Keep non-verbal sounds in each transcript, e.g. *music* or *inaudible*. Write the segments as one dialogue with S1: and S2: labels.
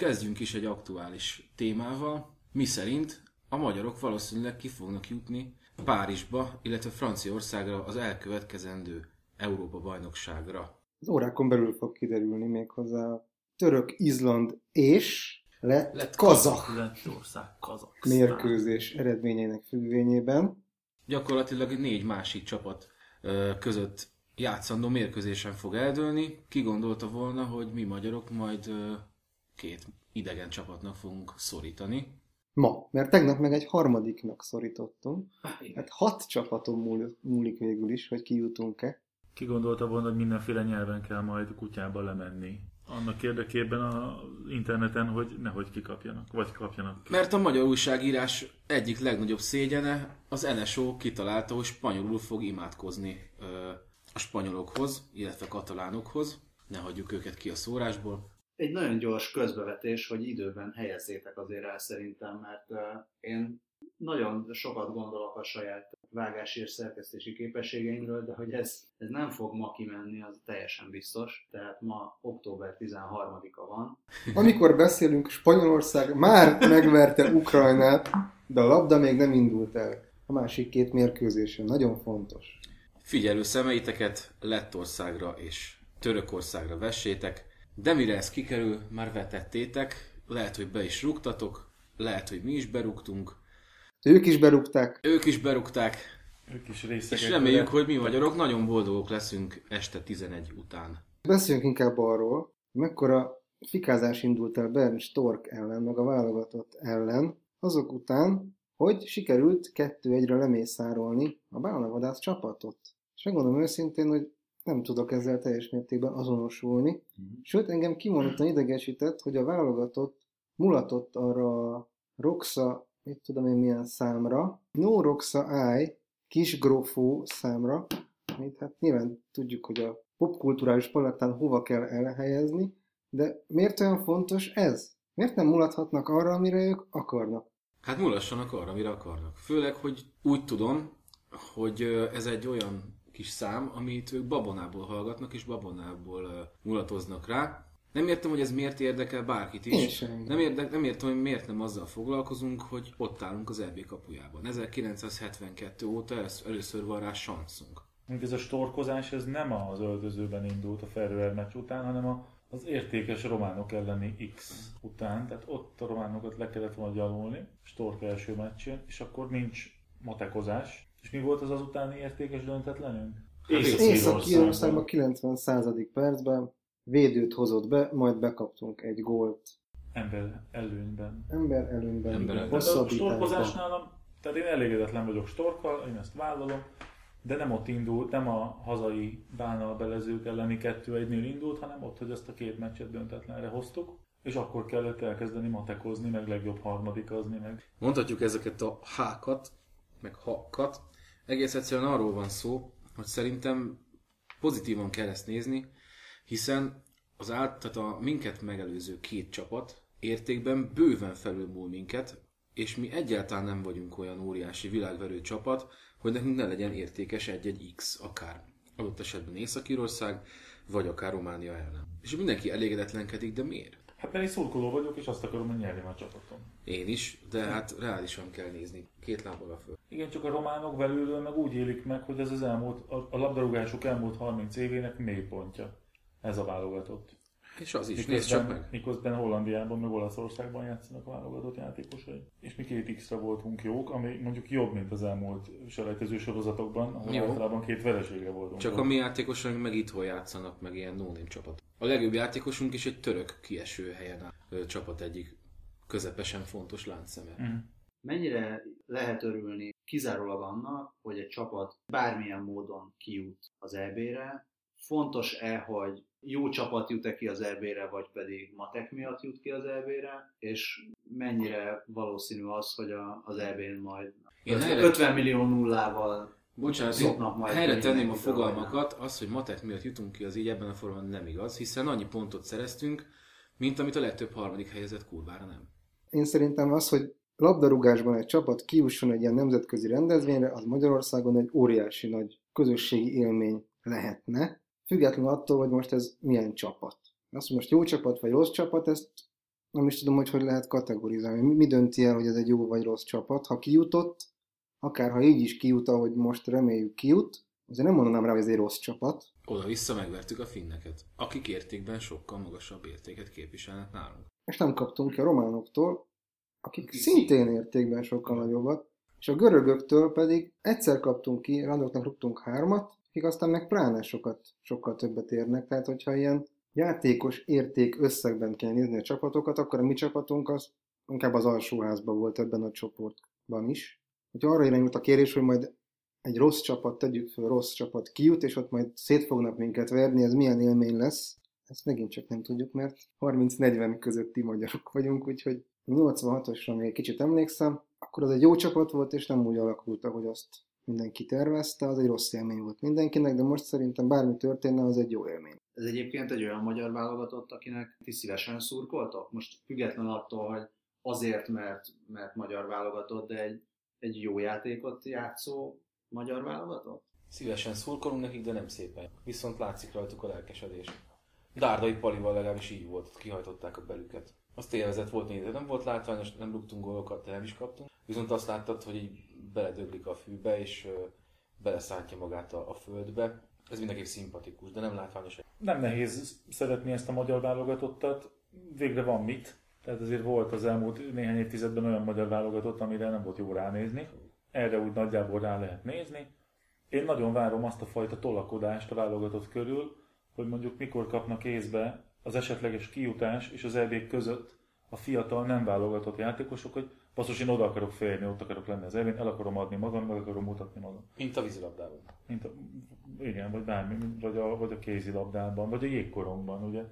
S1: Kezdjünk is egy aktuális témával, mi szerint a magyarok valószínűleg ki fognak jutni Párizsba, illetve Franciaországra az elkövetkezendő Európa-bajnokságra.
S2: Az órákon belül fog kiderülni méghozzá török, Izland és lett, lett kazak
S3: Lettország, kazak
S2: mérkőzés eredményeinek függvényében.
S1: Gyakorlatilag négy másik csapat között játszandó mérkőzésen fog eldőlni. Ki gondolta volna, hogy mi magyarok majd két idegen csapatnak fogunk szorítani.
S2: Ma, mert tegnap meg egy harmadiknak szorítottunk. Hát hat csapaton múlik végül is, hogy kijutunk-e.
S3: Ki gondolta volna, hogy mindenféle nyelven kell majd kutyába lemenni? Annak érdekében az interneten, hogy nehogy kikapjanak, vagy kapjanak.
S1: Mert a magyar újságírás egyik legnagyobb szégyene az NSO kitalálta, hogy spanyolul fog imádkozni a spanyolokhoz, illetve katalánokhoz. Ne hagyjuk őket ki a szórásból
S4: egy nagyon gyors közbevetés, hogy időben helyezzétek azért el szerintem, mert én nagyon sokat gondolok a saját vágási és szerkesztési képességeimről, de hogy ez, ez nem fog ma kimenni, az teljesen biztos. Tehát ma október 13-a van.
S2: Amikor beszélünk, Spanyolország már megverte Ukrajnát, de a labda még nem indult el. A másik két mérkőzésen. Nagyon fontos.
S1: Figyelő szemeiteket Lettországra és Törökországra vessétek, de mire ez kikerül, már vetettétek, lehet, hogy be is rúgtatok, lehet, hogy mi is berúgtunk.
S2: Ők is berúgták.
S1: Ők is berúgták.
S3: Ők is részek.
S1: És reméljük, hogy mi magyarok nagyon boldogok leszünk este 11 után.
S2: Beszéljünk inkább arról, mekkora fikázás indult el Bern Stork ellen, meg a válogatott ellen, azok után, hogy sikerült kettő egyre lemészárolni a bálnavadász csapatot. És megmondom őszintén, hogy nem tudok ezzel teljes mértékben azonosulni. Mm. Sőt, engem kimondottan idegesített, hogy a válogatott mulatott arra a Roxa, mit tudom én milyen számra, No Roxa I, kis grofó számra, amit hát nyilván tudjuk, hogy a popkulturális palettán hova kell elhelyezni, de miért olyan fontos ez? Miért nem mulathatnak arra, amire ők akarnak?
S1: Hát mulassanak arra, amire akarnak. Főleg, hogy úgy tudom, hogy ez egy olyan kis szám, amit ők babonából hallgatnak, és babonából uh, mulatoznak rá. Nem értem, hogy ez miért érdekel bárkit is. Nem, érde, nem értem, hogy miért nem azzal foglalkozunk, hogy ott állunk az EB kapujában. 1972 óta először van rá sanszunk.
S3: Ez a storkozás ez nem az öltözőben indult a Ferrer meccs után, hanem a, az értékes románok elleni X után. Tehát ott a románokat le kellett volna gyalulni, Stork első meccsén, és akkor nincs matekozás, és mi volt az az utáni értékes döntetlenünk?
S2: Észak-Írországban 90 századik percben védőt hozott be, majd bekaptunk egy gólt.
S3: Ember előnyben.
S2: Ember előnyben. Ember
S3: előnyben. A storkozásnál, tehát én elégedetlen vagyok storkkal, én ezt vállalom, de nem ott indult, nem a hazai bána belezők elleni kettő egynél indult, hanem ott, hogy ezt a két meccset döntetlenre hoztuk, és akkor kellett elkezdeni matekozni, meg legjobb harmadikazni, meg...
S1: Mondhatjuk ezeket a hákat, meg hakat, egész egyszerűen arról van szó, hogy szerintem pozitívan kell ezt nézni, hiszen az át, tehát a minket megelőző két csapat értékben bőven felülmúl minket, és mi egyáltalán nem vagyunk olyan óriási világverő csapat, hogy nekünk ne legyen értékes egy-egy X, akár adott esetben Észak-Írország, vagy akár Románia ellen. És mindenki elégedetlenkedik, de miért?
S3: Hát mert én szurkoló vagyok, és azt akarom, hogy nyerjem a csapatom.
S1: Én is, de hát reálisan kell nézni. Két lábbal a föl.
S3: Igen, csak a románok belülről meg úgy élik meg, hogy ez az elmúlt, a, a labdarúgások elmúlt 30 évének mélypontja. Ez a válogatott.
S1: És az is, nézd csak meg.
S3: Miközben Hollandiában, meg Olaszországban játszanak a válogatott játékosai. És mi két x voltunk jók, ami mondjuk jobb, mint az elmúlt selejtező sorozatokban, ahol Jó. általában két vereségre voltunk.
S1: Csak a mi játékosaink meg itthon játszanak, meg ilyen no csapat. A legjobb játékosunk is egy török kieső helyen áll csapat egyik közepesen fontos láncszeme. Mm.
S4: Mennyire lehet örülni kizárólag annak, hogy egy csapat bármilyen módon kijut az EB-re? Fontos-e, hogy jó csapat jut-e ki az EB-re, vagy pedig matek miatt jut ki az EB-re, és mennyire valószínű az, hogy a, az EB-n majd Én 50 millió nullával
S1: Bocsánat, majd helyre tenném a fogalmakat, az, hogy matek miatt jutunk ki, az így ebben a formában nem igaz, hiszen annyi pontot szereztünk, mint amit a legtöbb harmadik helyezett kurvára nem.
S2: Én szerintem az, hogy labdarúgásban egy csapat kiusson egy ilyen nemzetközi rendezvényre, az Magyarországon egy óriási nagy közösségi élmény lehetne, függetlenül attól, hogy most ez milyen csapat. Azt, hogy most jó csapat vagy rossz csapat, ezt nem is tudom, hogy hogy lehet kategorizálni. Mi, mi dönti el, hogy ez egy jó vagy rossz csapat? Ha kijutott, akár ha így is kijut, ahogy most reméljük kijut, azért nem mondanám rá, hogy ez egy rossz csapat.
S1: Oda-vissza megvertük a finneket, akik értékben sokkal magasabb értéket képviselnek nálunk.
S2: És nem kaptunk ki a románoktól, akik szintén értékben sokkal nagyobbat, és a görögöktől pedig egyszer kaptunk ki, randoknak rúgtunk hármat, akik aztán meg pláne sokat, sokkal többet érnek. Tehát, hogyha ilyen játékos érték összegben kell nézni a csapatokat, akkor a mi csapatunk az inkább az alsóházban volt ebben a csoportban is. Hogyha arra irányult a kérés, hogy majd egy rossz csapat, tegyük fel, rossz csapat kijut, és ott majd szét fognak minket verni, ez milyen élmény lesz, ezt megint csak nem tudjuk, mert 30-40 közötti magyarok vagyunk, úgyhogy 86-osra még kicsit emlékszem, akkor az egy jó csapat volt, és nem úgy alakult, ahogy azt mindenki tervezte, az egy rossz élmény volt mindenkinek, de most szerintem bármi történne, az egy jó élmény.
S4: Ez egyébként egy olyan magyar válogatott, akinek ti szívesen szurkoltok? Most független attól, hogy azért, mert, mert magyar válogatott, de egy, egy jó játékot játszó magyar válogatott?
S1: Szívesen szurkolunk nekik, de nem szépen. Viszont látszik rajtuk a lelkesedés. Dárdai Palival legalábbis így volt, kihajtották a belüket. Az élvezett volt nézni, nem volt látványos, nem rúgtunk gólokat, de nem is kaptunk. Viszont azt láttad, hogy így beledöglik a fűbe, és beleszántja magát a, a földbe. Ez mindenképp szimpatikus, de nem látványos.
S3: Nem nehéz szeretni ezt a magyar válogatottat, végre van mit. Tehát azért volt az elmúlt néhány évtizedben olyan magyar válogatott, amire nem volt jó ránézni. Erre úgy nagyjából rá lehet nézni. Én nagyon várom azt a fajta tolakodást a válogatott körül, hogy mondjuk mikor kapnak észbe az esetleges kijutás és az EB között a fiatal nem válogatott játékosok, hogy basszus, én oda akarok férni, ott akarok lenni az elvén, el akarom adni magam, meg akarom mutatni magam.
S1: Mint a vízilabdában.
S3: Mint a, igen, vagy bármi, vagy a, vagy a kézilabdában, vagy a jégkorongban, ugye.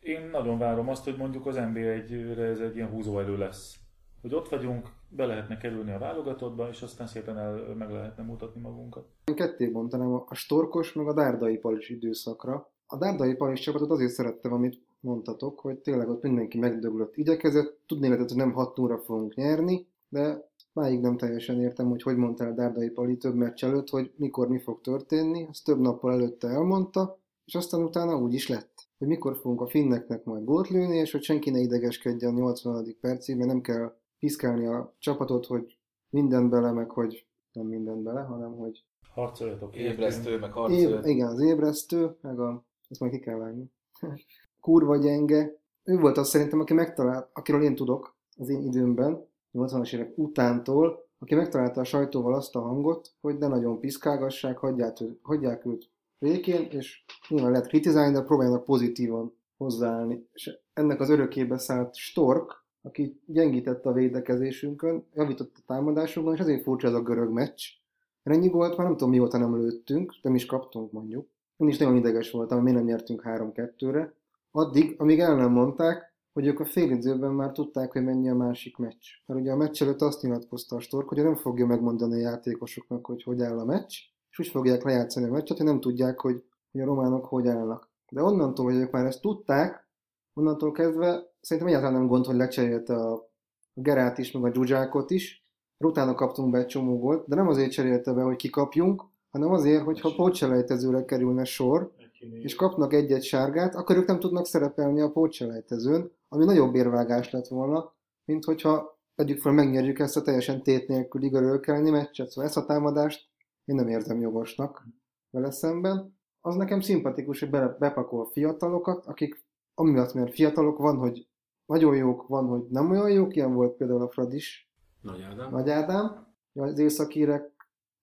S3: Én nagyon várom azt, hogy mondjuk az NB1-re ez egy ilyen húzóerő lesz. Hogy ott vagyunk, be lehetne kerülni a válogatottba, és aztán szépen el, meg lehetne mutatni magunkat.
S2: Én ketté bontanám a Storkos meg a Dárdai Palis időszakra. A Dárdai Palis csapatot azért szerettem, amit mondtatok, hogy tényleg ott mindenki megdöglött, igyekezett, tudni lehetett, hogy nem 6 óra fogunk nyerni, de máig nem teljesen értem, hogy hogy mondta el Dárdai Pali több meccs előtt, hogy mikor mi fog történni, azt több nappal előtte elmondta, és aztán utána úgy is lett, hogy mikor fogunk a finneknek majd gólt lőni, és hogy senki ne idegeskedjen a 80. percig, mert nem kell piszkálni a csapatot, hogy minden bele, meg hogy nem minden bele, hanem hogy
S3: Harcoljatok.
S1: Ébresztő, meg
S2: év,
S1: harcolja.
S2: igen, az ébresztő, meg a, ezt majd ki kell vágni. *laughs* Kurva gyenge. Ő volt az szerintem, aki megtalált, akiről én tudok az én időmben, 80-as évek utántól, aki megtalálta a sajtóval azt a hangot, hogy ne nagyon piszkálgassák, hagyják, hagyják őt békén, és nyilván lehet kritizálni, de próbáljanak pozitívan hozzáállni. És ennek az örökébe szállt Stork, aki gyengítette a védekezésünkön, javított a támadásunkon, és ezért furcsa ez a görög meccs. Ennyi gólt már nem tudom mióta nem lőttünk, nem is kaptunk mondjuk. Én is nagyon ideges voltam, mi nem nyertünk 3-2-re. Addig, amíg el nem mondták, hogy ők a félidőben már tudták, hogy mennyi a másik meccs. Mert ugye a meccs előtt azt nyilatkozta a Stork, hogy nem fogja megmondani a játékosoknak, hogy hogy áll a meccs, és úgy fogják lejátszani a meccset, hogy nem tudják, hogy, hogy a románok hogy állnak. De onnantól, hogy ők már ezt tudták, onnantól kezdve szerintem egyáltalán nem gond, hogy lecserélte a, a Gerát is, meg a Zsuzsákot is, utána kaptunk be egy csomó volt, de nem azért cserélte be, hogy kikapjunk, hanem azért, hogy ha pótselejtezőre kerülne sor, és kapnak egy-egy sárgát, akkor ők nem tudnak szerepelni a pótselejtezőn, ami nagyobb érvágás lett volna, mint hogyha tegyük fel, megnyerjük ezt a teljesen tét nélkül igazolkelni meccset. Szóval ezt a támadást én nem érzem jogosnak vele szemben. Az nekem szimpatikus, hogy bepakol fiatalokat, akik amiatt, mert fiatalok van, hogy nagyon jók, van, hogy nem olyan jók, ilyen volt például a Frad is,
S1: Nagy Ádám.
S2: Nagy Ádám. Az északírek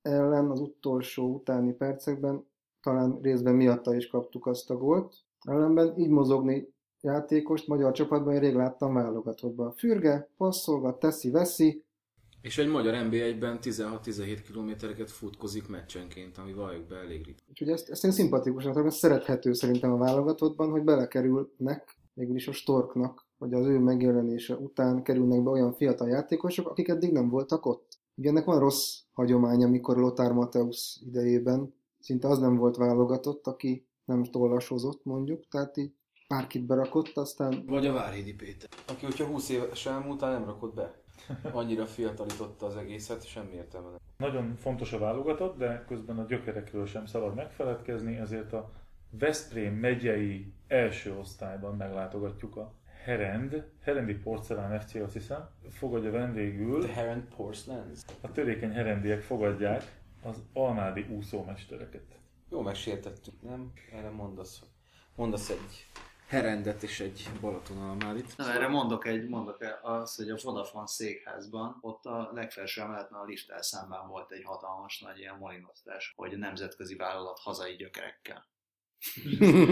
S2: ellen az utolsó utáni percekben talán részben miatta is kaptuk azt a gólt. Ellenben így mozogni játékost magyar csapatban én rég láttam válogatottban. Fürge, passzolgat, teszi, veszi,
S1: És egy magyar NB1-ben 16-17 kilométereket futkozik meccsenként, ami valljuk be elég ritka.
S2: Úgyhogy ezt, ezt én szimpatikusnak tartom, szerethető szerintem a válogatottban, hogy belekerülnek, végülis a Storknak, vagy az ő megjelenése után kerülnek be olyan fiatal játékosok, akik eddig nem voltak ott. Ugye ennek van rossz hagyománya, amikor Lothar Mateusz idejében szinte az nem volt válogatott, aki nem tollasozott mondjuk, tehát így bárkit berakott, aztán
S1: Vagy a Várhédi Péter. Aki, hogyha 20 éves elmúltál, nem rakott be. Annyira fiatalította az egészet, semmi értelme nem.
S3: Nagyon fontos a válogatott, de közben a gyökerekről sem szabad megfeledkezni, ezért a Veszprém megyei első osztályban meglátogatjuk a Herend, Herendi Porcelán FC, azt hiszem, fogadja vendégül,
S1: The Heron Porcelains.
S3: a törékeny herendiek fogadják az almádi úszómestereket.
S1: Jó megsértettük, nem? Erre mondasz, mondasz egy herendet és egy Balatonalmádit.
S4: Na, erre mondok egy, mondok az, hogy a Vodafone székházban ott a legfelső emeleten a listál számban volt egy hatalmas nagy ilyen molinosztás, hogy a nemzetközi vállalat hazai gyökerekkel. *laughs*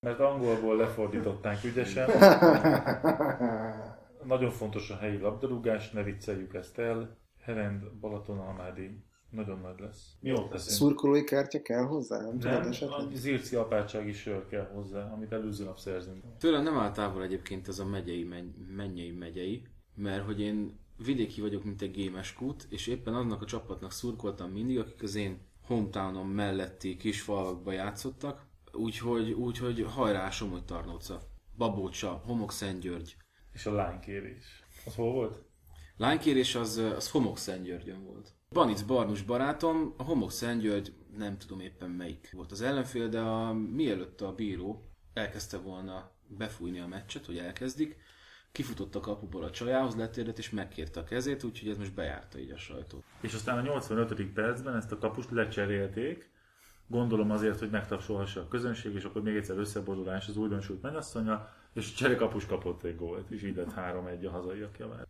S3: Mert angolból lefordították ügyesen. *laughs* Nagyon fontos a helyi labdarúgás, ne vicceljük ezt el. Herend, Balatonalmádi, nagyon nagy lesz. Mi ott leszünk?
S2: Szurkolói kártya kell hozzá? Nem, tudod
S3: Nem,
S2: esetleg?
S3: a zirci apátsági sör kell hozzá, amit előző nap szerzünk.
S1: Tőlem nem áll távol egyébként ez a megyei, menny, mennyei megyei, mert hogy én vidéki vagyok, mint egy gémes kút, és éppen annak a csapatnak szurkoltam mindig, akik az én hometownom melletti kis falvakba játszottak, úgyhogy, úgyhogy hajrá Somogy Tarnóca, Babócsa, Homok Szentgyörgy.
S3: És a lánykérés. Az hol volt?
S1: Lánykérés az, az Homok Szentgyörgyön volt. Banic Barnus barátom, a Homok Szentgyörgy, nem tudom éppen melyik volt az ellenfél, de a, mielőtt a bíró elkezdte volna befújni a meccset, hogy elkezdik, kifutott a kapuból a csajához, letérdet és megkérte a kezét, úgyhogy ez most bejárta így a sajtót.
S3: És aztán a 85. percben ezt a kapust lecserélték, gondolom azért, hogy megtapsolhassa a közönség, és akkor még egyszer összebordulás az újdonsült mennyasszonya, és cserekapus kapott egy gólt, és így lett 3-1 a hazaiak javára.